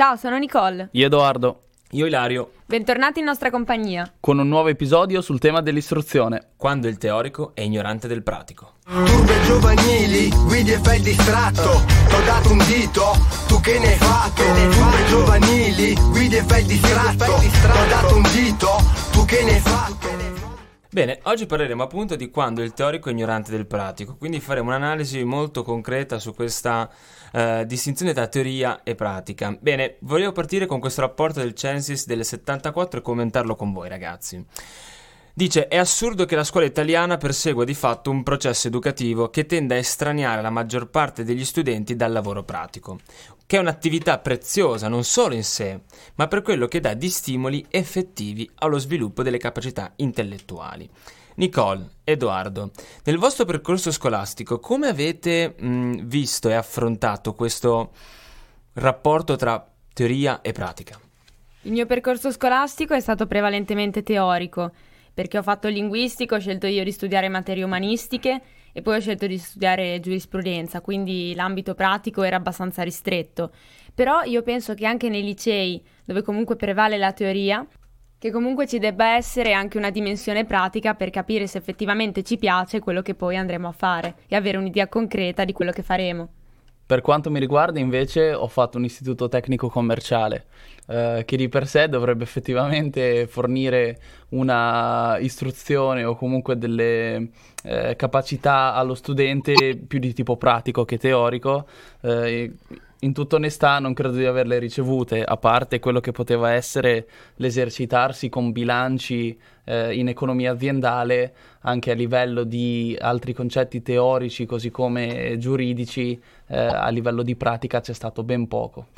Ciao, sono Nicole. Io Edoardo. Io Ilario. Bentornati in nostra compagnia. Con un nuovo episodio sul tema dell'istruzione. Quando il teorico è ignorante del pratico. Turbe giovanili, guidi e fai il distratto. T'ho dato un dito, tu che ne hai fatto? Turbe giovanili, guidi e fai il distratto. T'ho dato un dito, tu che ne hai fatto? Bene, oggi parleremo appunto di quando il teorico è ignorante del pratico, quindi faremo un'analisi molto concreta su questa uh, distinzione tra teoria e pratica. Bene, volevo partire con questo rapporto del Censis del 74 e commentarlo con voi ragazzi. Dice: È assurdo che la scuola italiana persegua di fatto un processo educativo che tende a estraniare la maggior parte degli studenti dal lavoro pratico, che è un'attività preziosa non solo in sé, ma per quello che dà di stimoli effettivi allo sviluppo delle capacità intellettuali. Nicole, Edoardo, nel vostro percorso scolastico come avete mh, visto e affrontato questo rapporto tra teoria e pratica? Il mio percorso scolastico è stato prevalentemente teorico perché ho fatto linguistico, ho scelto io di studiare materie umanistiche e poi ho scelto di studiare giurisprudenza, quindi l'ambito pratico era abbastanza ristretto. Però io penso che anche nei licei, dove comunque prevale la teoria, che comunque ci debba essere anche una dimensione pratica per capire se effettivamente ci piace quello che poi andremo a fare e avere un'idea concreta di quello che faremo. Per quanto mi riguarda, invece, ho fatto un istituto tecnico commerciale eh, che di per sé dovrebbe effettivamente fornire una istruzione o comunque delle eh, capacità allo studente più di tipo pratico che teorico. Eh, in tutta onestà non credo di averle ricevute, a parte quello che poteva essere l'esercitarsi con bilanci eh, in economia aziendale, anche a livello di altri concetti teorici così come giuridici, eh, a livello di pratica c'è stato ben poco.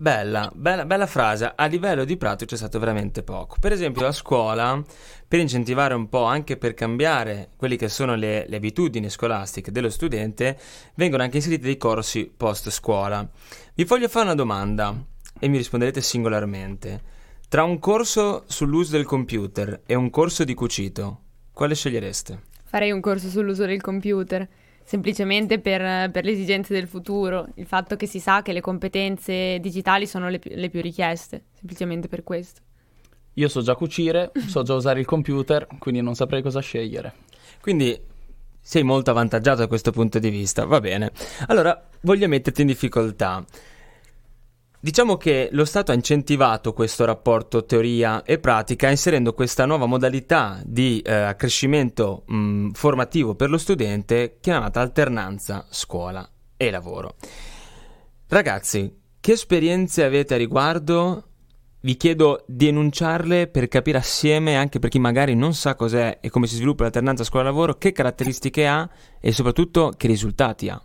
Bella, bella, bella, frase. A livello di pratico c'è stato veramente poco. Per esempio, la scuola, per incentivare un po', anche per cambiare quelle che sono le, le abitudini scolastiche dello studente, vengono anche inseriti dei corsi post scuola. Vi voglio fare una domanda e mi risponderete singolarmente. Tra un corso sull'uso del computer e un corso di cucito, quale scegliereste? Farei un corso sull'uso del computer semplicemente per, per, le esigenze del futuro, il fatto che si sa che le competenze digitali sono le, le più richieste, semplicemente per questo. Io so già cucire, so già usare il computer, quindi non saprei cosa scegliere. Quindi sei molto avvantaggiato da questo punto di vista, va bene. Allora, voglio metterti in difficoltà. Diciamo che lo Stato ha incentivato questo rapporto teoria e pratica inserendo questa nuova modalità di eh, accrescimento mh, formativo per lo studente chiamata alternanza scuola e lavoro. Ragazzi, che esperienze avete a riguardo? Vi chiedo di enunciarle per capire assieme, anche per chi magari non sa cos'è e come si sviluppa l'alternanza scuola-lavoro, che caratteristiche ha e soprattutto che risultati ha.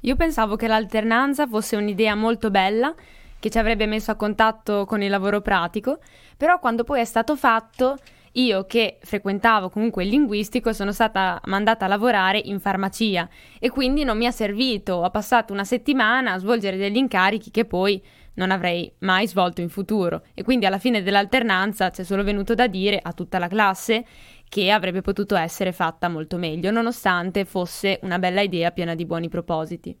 Io pensavo che l'alternanza fosse un'idea molto bella che ci avrebbe messo a contatto con il lavoro pratico, però quando poi è stato fatto, io che frequentavo comunque il linguistico sono stata mandata a lavorare in farmacia e quindi non mi ha servito, ho passato una settimana a svolgere degli incarichi che poi non avrei mai svolto in futuro e quindi alla fine dell'alternanza c'è solo venuto da dire a tutta la classe che avrebbe potuto essere fatta molto meglio, nonostante fosse una bella idea piena di buoni propositi.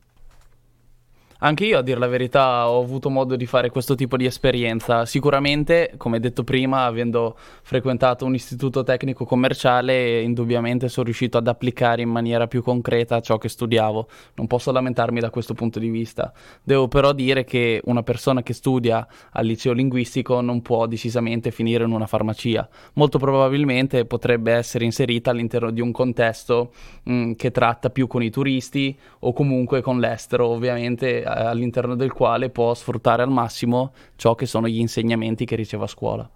Anche io, a dire la verità, ho avuto modo di fare questo tipo di esperienza. Sicuramente, come detto prima, avendo frequentato un istituto tecnico commerciale, indubbiamente sono riuscito ad applicare in maniera più concreta ciò che studiavo. Non posso lamentarmi da questo punto di vista. Devo però dire che una persona che studia al liceo linguistico non può decisamente finire in una farmacia. Molto probabilmente potrebbe essere inserita all'interno di un contesto mh, mm, che tratta più con i turisti o comunque con l'estero, ovviamente all'interno del quale può sfruttare al massimo ciò che sono gli insegnamenti che riceve a scuola.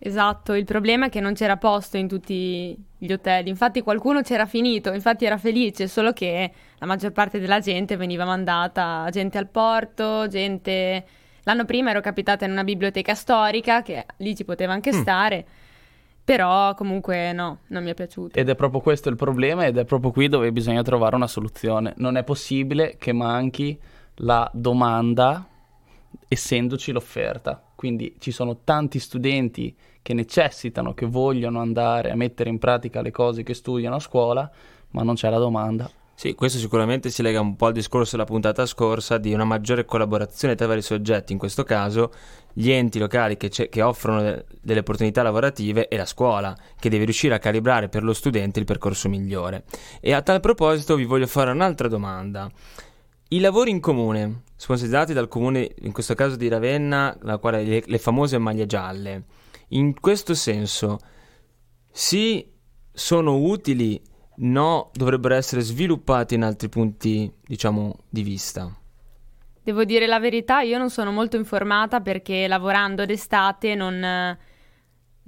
Esatto, il problema è che non c'era posto in tutti gli hotel, infatti qualcuno c'era finito, infatti era felice, solo che la maggior parte della gente veniva mandata, gente al porto, gente... L'anno prima ero capitata in una biblioteca storica, che lì ci poteva anche mm. stare, però comunque no, non mi è piaciuto. Ed è proprio questo il problema ed è proprio qui dove bisogna trovare una soluzione. Non è possibile che manchi la domanda essendoci l'offerta. Quindi ci sono tanti studenti che necessitano, che vogliono andare a mettere in pratica le cose che studiano a scuola, ma non c'è la domanda. Sì, questo sicuramente si lega un po' al discorso della puntata scorsa di una maggiore collaborazione tra vari soggetti, in questo caso gli enti locali che, che offrono de- delle opportunità lavorative e la scuola, che deve riuscire a calibrare per lo studente il percorso migliore. E a tal proposito vi voglio fare un'altra domanda. I lavori in comune, sponsorizzati dal comune, in questo caso di Ravenna, la quale le, le famose maglie gialle, in questo senso, sì, sono utili no, dovrebbero essere sviluppati in altri punti, diciamo, di vista. Devo dire la verità, io non sono molto informata perché lavorando d'estate non,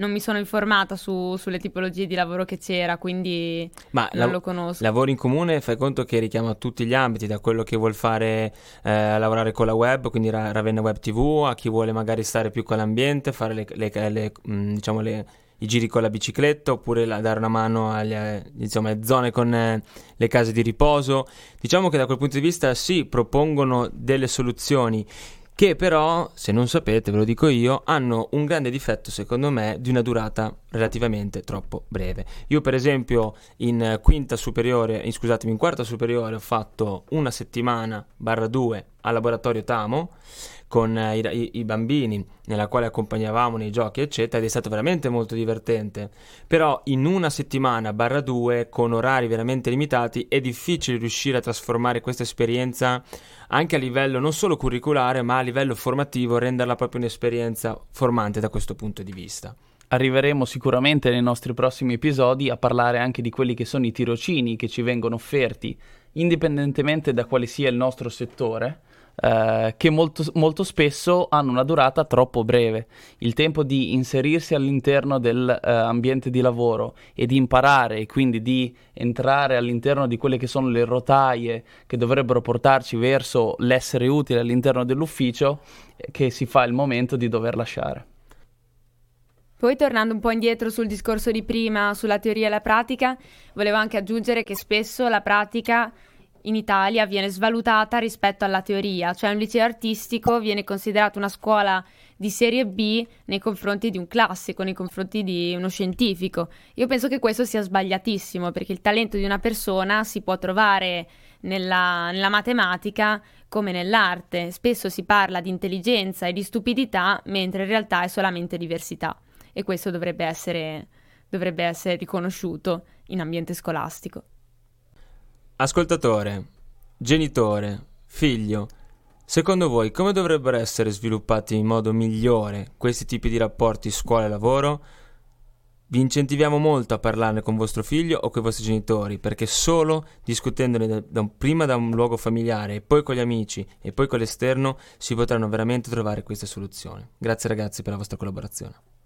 non mi sono informata su, sulle tipologie di lavoro che c'era, quindi Ma non la- lo conosco. Lavoro in comune, fai conto che richiama tutti gli ambiti, da quello che vuol fare eh, lavorare con la web, quindi Ra- Ravenna Web TV, a chi vuole magari stare più con l'ambiente, fare le, le- le- mh, diciamo le- i giri con la bicicletta, oppure la- dare una mano alle, insomma, zone con eh, le case di riposo. Diciamo che da quel punto di vista sì, propongono delle soluzioni che però, se non sapete, ve lo dico io, hanno un grande difetto secondo me di una durata relativamente troppo breve. Io per esempio in quinta superiore, scusatemi, in quarta superiore ho fatto una settimana barra due al laboratorio Tamo con eh, i, i- bambini nella quale accompagnavamo nei giochi eccetera ed è stato veramente molto divertente. Però in una settimana barra due con orari veramente limitati è difficile riuscire a trasformare questa esperienza anche a livello non solo curriculare ma a livello formativo renderla proprio un'esperienza formante da questo punto di vista. Arriveremo sicuramente nei nostri prossimi episodi a parlare anche di quelli che sono i tirocini che ci vengono offerti, indipendentemente da quale sia il nostro settore, eh, che molto, molto spesso hanno una durata troppo breve. Il tempo di inserirsi all'interno dell'ambiente di lavoro e di imparare e quindi di entrare all'interno di quelle che sono le rotaie che dovrebbero portarci verso l'essere utile all'interno dell'ufficio, eh, che si fa il momento di dover lasciare. Poi tornando un po' indietro sul discorso di prima, sulla teoria e la pratica, volevo anche aggiungere che spesso la pratica in Italia viene svalutata rispetto alla teoria, cioè un liceo artistico viene considerato una scuola di serie B nei confronti di un classico, nei confronti di uno scientifico. Io penso che questo sia sbagliatissimo perché il talento di una persona si può trovare nella, nella matematica come nell'arte. Spesso si parla di intelligenza e di stupidità, mentre in realtà è solamente diversità e questo dovrebbe essere, dovrebbe essere riconosciuto in ambiente scolastico. Ascoltatore, genitore, figlio, secondo voi come dovrebbero essere sviluppati in modo migliore questi tipi di rapporti scuola-lavoro? Vi incentiviamo molto a parlarne con vostro figlio o con i vostri genitori, perché solo discutendone da- da prima da un luogo familiare e poi con gli amici e poi con l'esterno si potranno veramente trovare queste soluzioni. Grazie ragazzi per la vostra collaborazione.